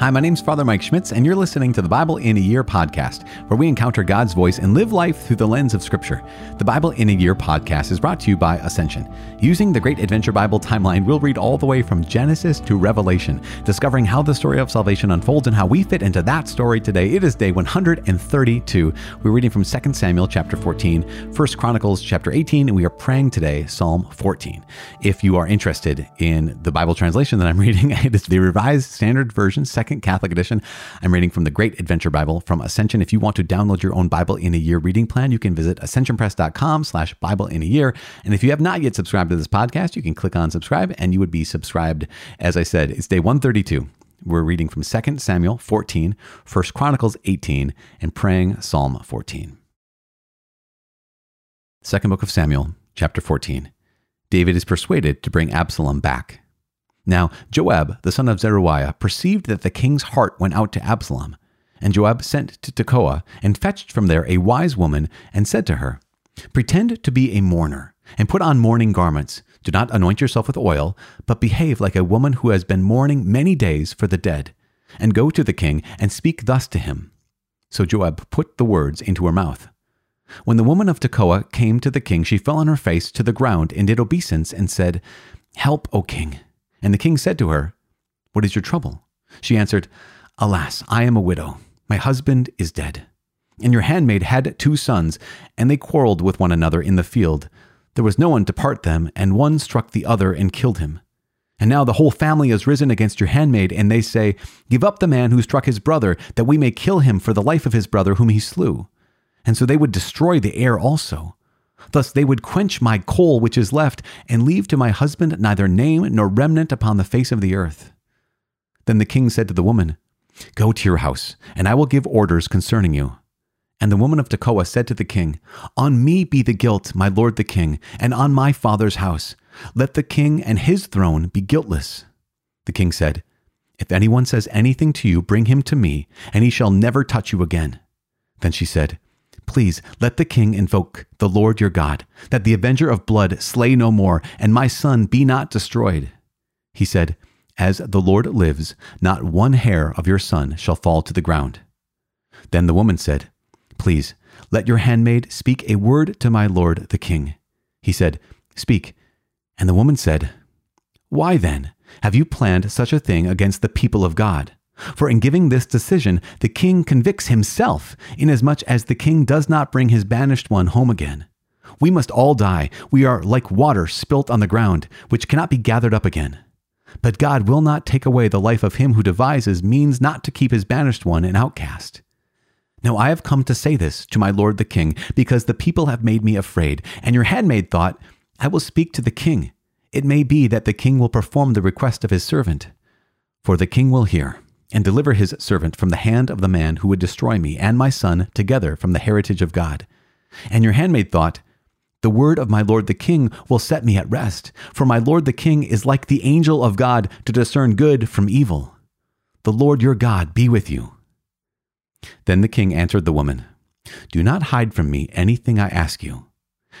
Hi, my name's Father Mike Schmitz, and you're listening to the Bible in a Year podcast, where we encounter God's voice and live life through the lens of Scripture. The Bible in a Year podcast is brought to you by Ascension. Using the Great Adventure Bible timeline, we'll read all the way from Genesis to Revelation, discovering how the story of salvation unfolds and how we fit into that story today. It is day 132. We're reading from 2 Samuel chapter 14, 1 Chronicles chapter 18, and we are praying today Psalm 14. If you are interested in the Bible translation that I'm reading, it is the Revised Standard Version, 2 Second Catholic Edition. I'm reading from the Great Adventure Bible from Ascension. If you want to download your own Bible in a Year reading plan, you can visit ascensionpress.com slash Bible in a Year. And if you have not yet subscribed to this podcast, you can click on subscribe and you would be subscribed. As I said, it's day 132. We're reading from 2 Samuel 14, 1 Chronicles 18, and praying Psalm 14. Second book of Samuel, chapter 14. David is persuaded to bring Absalom back. Now, Joab, the son of Zeruiah, perceived that the king's heart went out to Absalom. And Joab sent to Tekoa and fetched from there a wise woman and said to her, Pretend to be a mourner and put on mourning garments. Do not anoint yourself with oil, but behave like a woman who has been mourning many days for the dead. And go to the king and speak thus to him. So Joab put the words into her mouth. When the woman of Tekoa came to the king, she fell on her face to the ground and did obeisance and said, Help, O king. And the king said to her, What is your trouble? She answered, Alas, I am a widow. My husband is dead. And your handmaid had two sons, and they quarreled with one another in the field. There was no one to part them, and one struck the other and killed him. And now the whole family has risen against your handmaid, and they say, Give up the man who struck his brother, that we may kill him for the life of his brother whom he slew. And so they would destroy the heir also. Thus they would quench my coal which is left, and leave to my husband neither name nor remnant upon the face of the earth. Then the king said to the woman, Go to your house, and I will give orders concerning you. And the woman of Tekoa said to the king, On me be the guilt, my lord the king, and on my father's house. Let the king and his throne be guiltless. The king said, If anyone says anything to you, bring him to me, and he shall never touch you again. Then she said, Please let the king invoke the Lord your God, that the avenger of blood slay no more, and my son be not destroyed. He said, As the Lord lives, not one hair of your son shall fall to the ground. Then the woman said, Please let your handmaid speak a word to my lord the king. He said, Speak. And the woman said, Why then have you planned such a thing against the people of God? For in giving this decision, the king convicts himself, inasmuch as the king does not bring his banished one home again. We must all die. We are like water spilt on the ground, which cannot be gathered up again. But God will not take away the life of him who devises means not to keep his banished one an outcast. Now I have come to say this to my lord the king, because the people have made me afraid, and your handmaid thought, I will speak to the king. It may be that the king will perform the request of his servant. For the king will hear and deliver his servant from the hand of the man who would destroy me and my son together from the heritage of God. And your handmaid thought, The word of my lord the king will set me at rest, for my lord the king is like the angel of God to discern good from evil. The Lord your God be with you. Then the king answered the woman, Do not hide from me anything I ask you.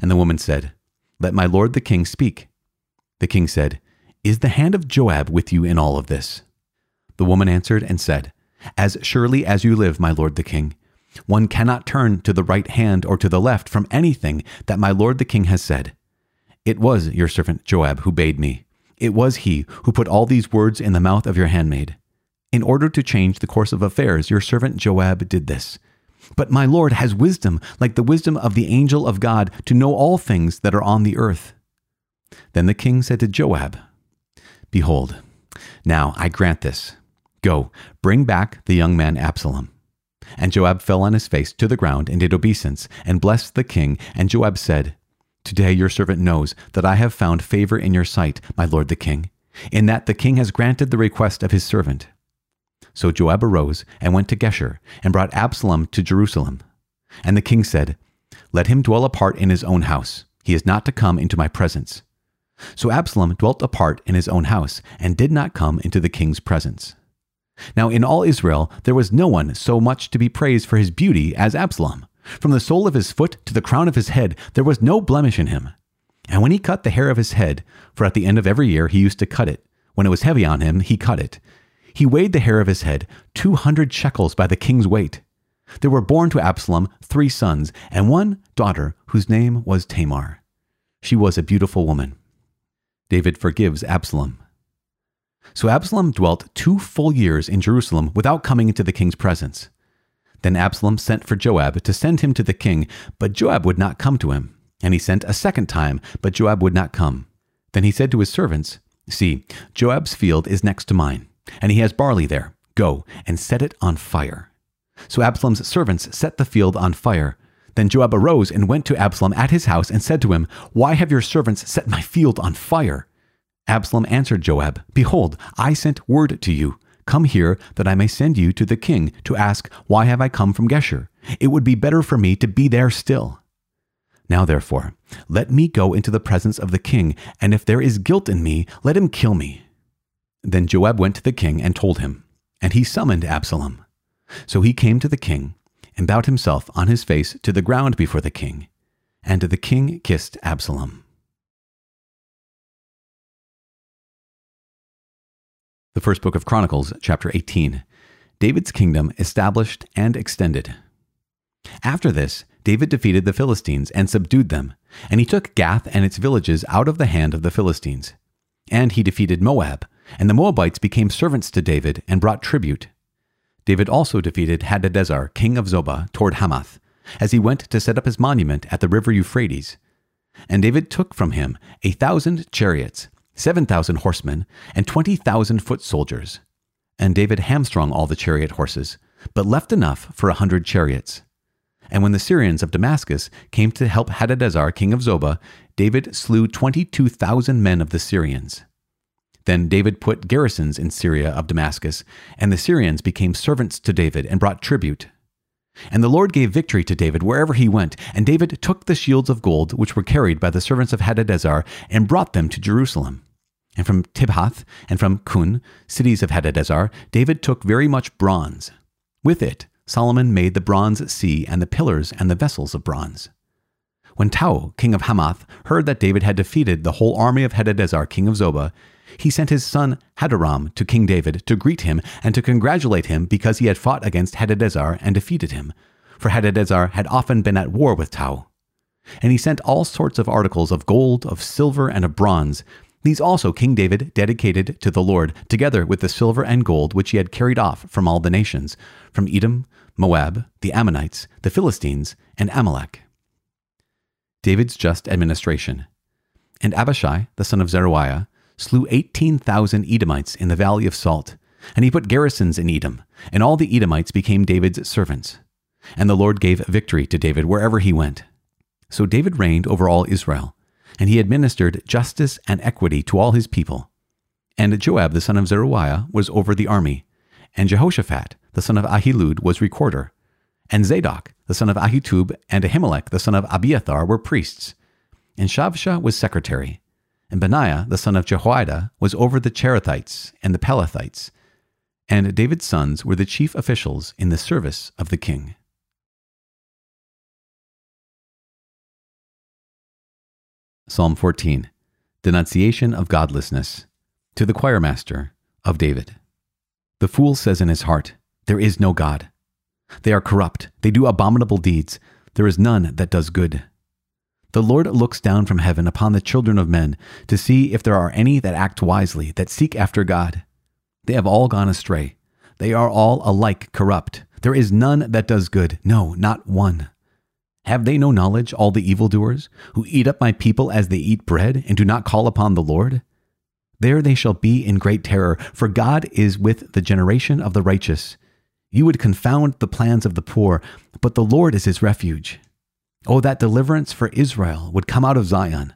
And the woman said, Let my lord the king speak. The king said, Is the hand of Joab with you in all of this? The woman answered and said, As surely as you live, my lord the king, one cannot turn to the right hand or to the left from anything that my lord the king has said. It was your servant Joab who bade me. It was he who put all these words in the mouth of your handmaid. In order to change the course of affairs, your servant Joab did this. But my Lord has wisdom, like the wisdom of the angel of God, to know all things that are on the earth. Then the king said to Joab, Behold, now I grant this Go, bring back the young man Absalom. And Joab fell on his face to the ground and did obeisance, and blessed the king. And Joab said, Today your servant knows that I have found favor in your sight, my lord the king, in that the king has granted the request of his servant. So Joab arose and went to Geshur, and brought Absalom to Jerusalem. And the king said, Let him dwell apart in his own house. He is not to come into my presence. So Absalom dwelt apart in his own house, and did not come into the king's presence. Now, in all Israel, there was no one so much to be praised for his beauty as Absalom. From the sole of his foot to the crown of his head, there was no blemish in him. And when he cut the hair of his head, for at the end of every year he used to cut it, when it was heavy on him, he cut it, He weighed the hair of his head, 200 shekels by the king's weight. There were born to Absalom three sons and one daughter whose name was Tamar. She was a beautiful woman. David forgives Absalom. So Absalom dwelt two full years in Jerusalem without coming into the king's presence. Then Absalom sent for Joab to send him to the king, but Joab would not come to him. And he sent a second time, but Joab would not come. Then he said to his servants, See, Joab's field is next to mine, and he has barley there. Go and set it on fire. So Absalom's servants set the field on fire. Then Joab arose and went to Absalom at his house and said to him, Why have your servants set my field on fire? Absalom answered Joab, Behold, I sent word to you. Come here, that I may send you to the king to ask, Why have I come from Geshur? It would be better for me to be there still. Now therefore, let me go into the presence of the king, and if there is guilt in me, let him kill me. Then Joab went to the king and told him, and he summoned Absalom. So he came to the king, and bowed himself on his face to the ground before the king. And the king kissed Absalom. The first book of Chronicles, chapter 18. David's kingdom established and extended. After this, David defeated the Philistines and subdued them, and he took Gath and its villages out of the hand of the Philistines. And he defeated Moab, and the Moabites became servants to David and brought tribute. David also defeated Hadadezer, king of Zobah, toward Hamath, as he went to set up his monument at the river Euphrates. And David took from him a thousand chariots, seven thousand horsemen, and twenty thousand foot soldiers. And David hamstrung all the chariot horses, but left enough for a hundred chariots. And when the Syrians of Damascus came to help Hadadezer, king of Zobah, David slew twenty two thousand men of the Syrians. Then David put garrisons in Syria of Damascus, and the Syrians became servants to David and brought tribute. And the Lord gave victory to David wherever he went, and David took the shields of gold which were carried by the servants of Hadadezer and brought them to Jerusalem. And from Tibhath and from Cun, cities of Hadadezer, David took very much bronze. With it, Solomon made the bronze sea and the pillars and the vessels of bronze. When Tou, king of Hamath, heard that David had defeated the whole army of Hadadezer, king of Zobah, he sent his son Hadoram to King David to greet him and to congratulate him because he had fought against Hadadezer and defeated him, for Hadadezer had often been at war with Tou. And he sent all sorts of articles of gold, of silver, and of bronze. These also King David dedicated to the Lord, together with the silver and gold which he had carried off from all the nations, from Edom, Moab, the Ammonites, the Philistines, and Amalek. David's just administration. And Abishai, the son of Zeruiah, slew 18,000 Edomites in the valley of Salt, and he put garrisons in Edom, and all the Edomites became David's servants. And the Lord gave victory to David wherever he went. So David reigned over all Israel, and he administered justice and equity to all his people. And Joab the son of Zeruiah was over the army, and Jehoshaphat the son of Ahilud was recorder, and Zadok the son of Ahitub and Ahimelech the son of Abiathar were priests, and Shavsha was secretary, and Benaiah, the son of Jehoiada, was over the Cherethites and the Pelethites. And David's sons were the chief officials in the service of the king. Psalm 14 Denunciation of Godlessness. To the choirmaster of David. The fool says in his heart, There is no God. They are corrupt, they do abominable deeds, there is none that does good. The Lord looks down from heaven upon the children of men to see if there are any that act wisely, that seek after God. They have all gone astray. They are all alike corrupt. There is none that does good, no, not one. Have they no knowledge, all the evildoers, who eat up my people as they eat bread, and do not call upon the Lord? There they shall be in great terror, for God is with the generation of the righteous. You would confound the plans of the poor, but the Lord is his refuge. Oh, that deliverance for Israel would come out of Zion.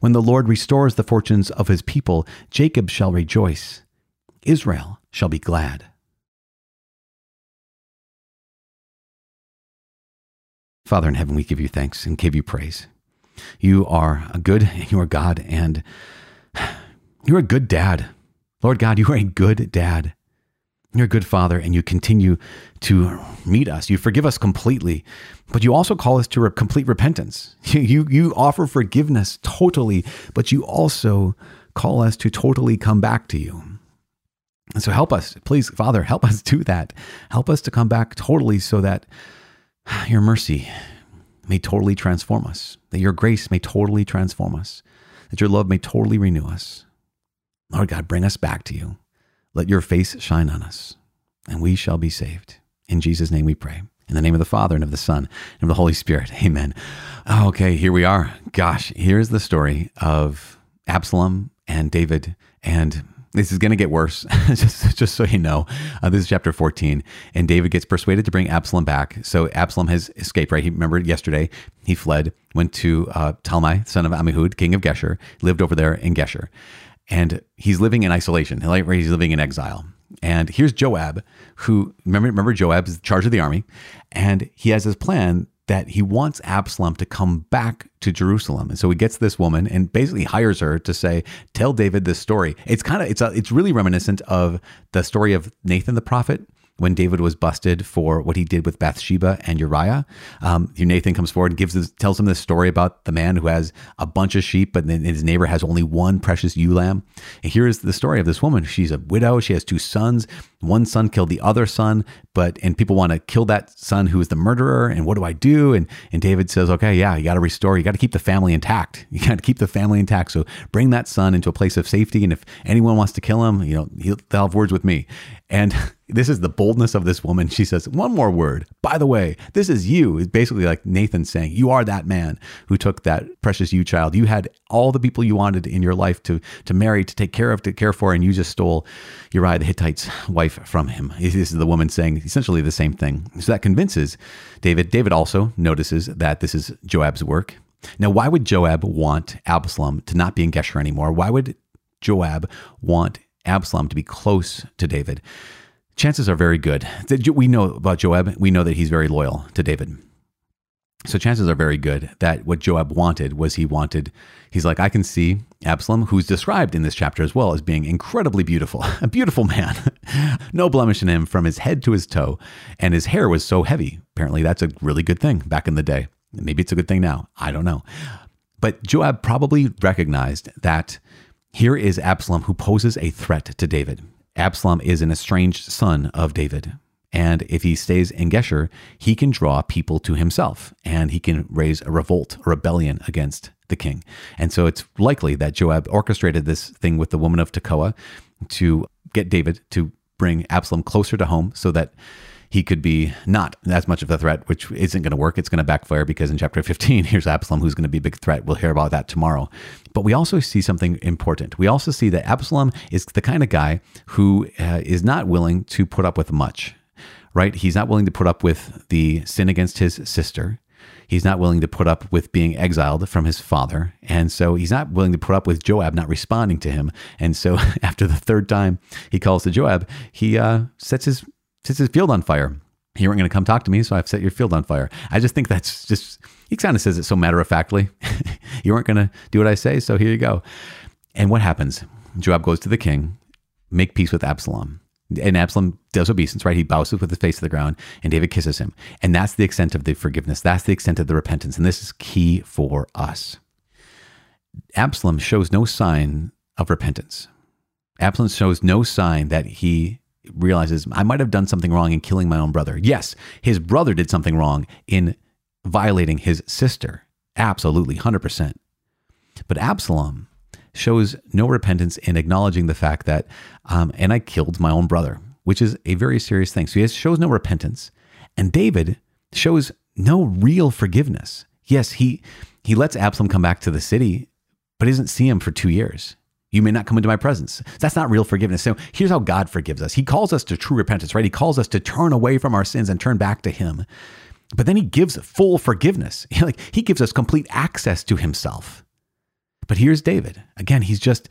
When the Lord restores the fortunes of his people, Jacob shall rejoice, Israel shall be glad. Father in heaven, we give you thanks and give you praise. You are a good, and you are God, and you're a good dad. Lord God, you are a good dad. You're a good father and you continue to meet us. You forgive us completely, but you also call us to complete repentance. You, you, you offer forgiveness totally, but you also call us to totally come back to you. And so help us, please, Father, help us do that. Help us to come back totally so that your mercy may totally transform us, that your grace may totally transform us, that your love may totally renew us. Lord God, bring us back to you. Let your face shine on us, and we shall be saved. In Jesus' name we pray. In the name of the Father, and of the Son, and of the Holy Spirit. Amen. Okay, here we are. Gosh, here's the story of Absalom and David and this is going to get worse, just, just so you know. Uh, this is chapter 14. And David gets persuaded to bring Absalom back. So Absalom has escaped, right? He remembered yesterday he fled, went to uh, Talmai, son of Ammihud, king of Geshur, lived over there in Geshur. And he's living in isolation, he's living in exile. And here's Joab, who remember, remember Joab is in charge of the army, and he has this plan that he wants Absalom to come back to Jerusalem. And so he gets this woman and basically hires her to say, "Tell David this story." It's kind of it's a, it's really reminiscent of the story of Nathan the prophet when David was busted for what he did with Bathsheba and Uriah. Um, Nathan comes forward and gives this, tells him this story about the man who has a bunch of sheep, but then his neighbor has only one precious ewe lamb. And here's the story of this woman. She's a widow. She has two sons. One son killed the other son, but and people want to kill that son who is the murderer. And what do I do? And and David says, okay, yeah, you got to restore. You got to keep the family intact. You got to keep the family intact. So bring that son into a place of safety. And if anyone wants to kill him, you know, he'll, they'll have words with me. And this is the boldness of this woman. She says, One more word. By the way, this is you. It's basically like Nathan saying, You are that man who took that precious you child. You had all the people you wanted in your life to, to marry, to take care of, to care for, and you just stole Uriah the Hittite's wife from him. This is the woman saying essentially the same thing. So that convinces David. David also notices that this is Joab's work. Now, why would Joab want Absalom to not be in Geshur anymore? Why would Joab want Absalom to be close to David, chances are very good. We know about Joab, we know that he's very loyal to David. So chances are very good that what Joab wanted was he wanted, he's like, I can see Absalom, who's described in this chapter as well as being incredibly beautiful, a beautiful man, no blemish in him from his head to his toe. And his hair was so heavy. Apparently, that's a really good thing back in the day. Maybe it's a good thing now. I don't know. But Joab probably recognized that here is Absalom who poses a threat to David. Absalom is an estranged son of David. And if he stays in Geshur, he can draw people to himself and he can raise a revolt, a rebellion against the king. And so it's likely that Joab orchestrated this thing with the woman of Tekoa to get David to bring Absalom closer to home so that he could be not as much of a threat, which isn't going to work. It's going to backfire because in chapter 15, here's Absalom, who's going to be a big threat. We'll hear about that tomorrow. But we also see something important. We also see that Absalom is the kind of guy who uh, is not willing to put up with much, right? He's not willing to put up with the sin against his sister. He's not willing to put up with being exiled from his father. And so he's not willing to put up with Joab not responding to him. And so after the third time he calls to Joab, he uh, sets his sets his field on fire. You weren't going to come talk to me, so I've set your field on fire. I just think that's just, he kind of says it so matter of factly. you weren't going to do what I say, so here you go. And what happens? Joab goes to the king, make peace with Absalom. And Absalom does obeisance, right? He bows with his face to the ground, and David kisses him. And that's the extent of the forgiveness. That's the extent of the repentance. And this is key for us. Absalom shows no sign of repentance. Absalom shows no sign that he realizes I might have done something wrong in killing my own brother. Yes, his brother did something wrong in violating his sister. Absolutely, 100%. But Absalom shows no repentance in acknowledging the fact that, um, and I killed my own brother, which is a very serious thing. So he shows no repentance. And David shows no real forgiveness. Yes, he, he lets Absalom come back to the city, but he doesn't see him for two years. You may not come into my presence. That's not real forgiveness. So here's how God forgives us. He calls us to true repentance, right? He calls us to turn away from our sins and turn back to Him. But then He gives full forgiveness. like He gives us complete access to Himself. But here's David. Again, he's just,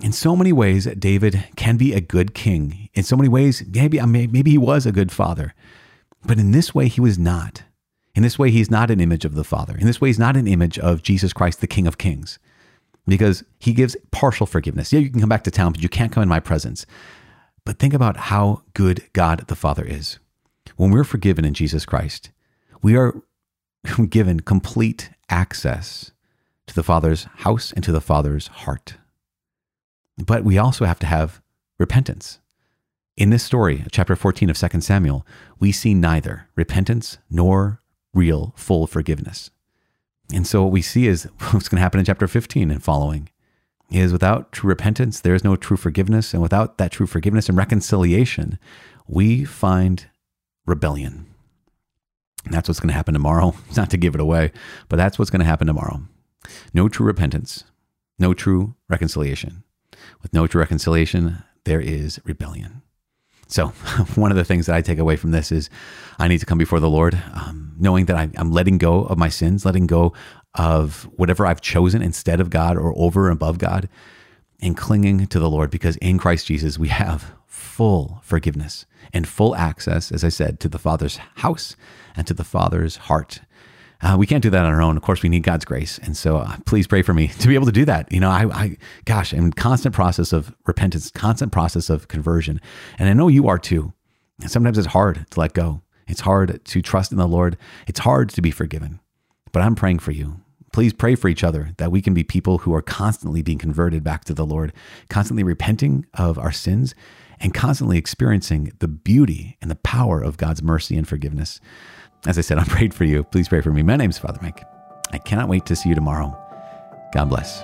in so many ways, David can be a good king. In so many ways, maybe, maybe he was a good father. But in this way, he was not. In this way, he's not an image of the Father. In this way, he's not an image of Jesus Christ, the King of Kings because he gives partial forgiveness. Yeah, you can come back to town, but you can't come in my presence. But think about how good God the Father is. When we're forgiven in Jesus Christ, we are given complete access to the Father's house and to the Father's heart. But we also have to have repentance. In this story, chapter 14 of 2 Samuel, we see neither repentance nor real full forgiveness. And so what we see is what's going to happen in chapter 15 and following is without true repentance, there is no true forgiveness. And without that true forgiveness and reconciliation, we find rebellion. And that's what's going to happen tomorrow. Not to give it away, but that's what's going to happen tomorrow. No true repentance, no true reconciliation. With no true reconciliation, there is rebellion. So, one of the things that I take away from this is I need to come before the Lord, um, knowing that I, I'm letting go of my sins, letting go of whatever I've chosen instead of God or over and above God, and clinging to the Lord because in Christ Jesus we have full forgiveness and full access, as I said, to the Father's house and to the Father's heart. Uh, we can't do that on our own. Of course, we need God's grace, and so uh, please pray for me to be able to do that. You know, I, I, gosh, I'm in constant process of repentance, constant process of conversion, and I know you are too. And sometimes it's hard to let go. It's hard to trust in the Lord. It's hard to be forgiven. But I'm praying for you. Please pray for each other that we can be people who are constantly being converted back to the Lord, constantly repenting of our sins, and constantly experiencing the beauty and the power of God's mercy and forgiveness. As I said, I'm prayed for you. Please pray for me. My name is Father Mike. I cannot wait to see you tomorrow. God bless.